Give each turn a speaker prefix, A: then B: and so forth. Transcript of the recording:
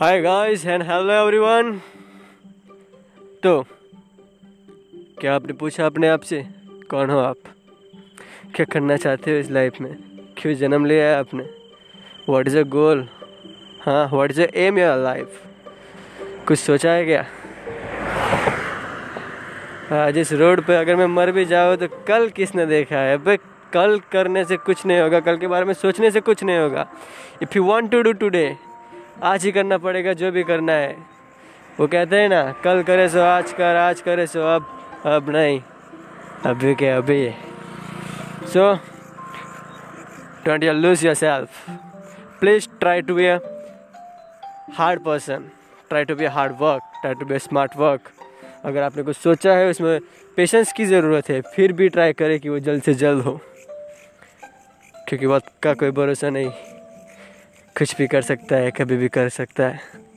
A: Hi guys and hello everyone तो क्या आपने पूछा अपने आप से? कौन हो आप? क्या करना चाहते हो इस लाइफ में? क्यों जन्म लिया है आपने? व्हाट इज़ अ गोल हाँ what is a aim your life कुछ सोचा है क्या? आज इस रोड पे अगर मैं मर भी जाऊँ तो कल किसने देखा है? भाई कल करने से कुछ नहीं होगा। कल के बारे में सोचने से कुछ नहीं होगा। If you want to do today आज ही करना पड़ेगा, जो भी करना है। वो कहते हैं ना, कल करे सो आज कर, आज करे सो अब अब नहीं। अभी के अभी so don't you lose yourself please try to be a hard person try to be a hard work try to be smart work अगर आपने कुछ सोचा है, उसमें पेशेंस की ज़रूरत है, फिर भी ट्राई करें कि वो जल्द से जल्द हो। क्योंकि वक्त का कोई भरोसा नहीं। कुछ भी कर सकता है कभी भी कर सकता है।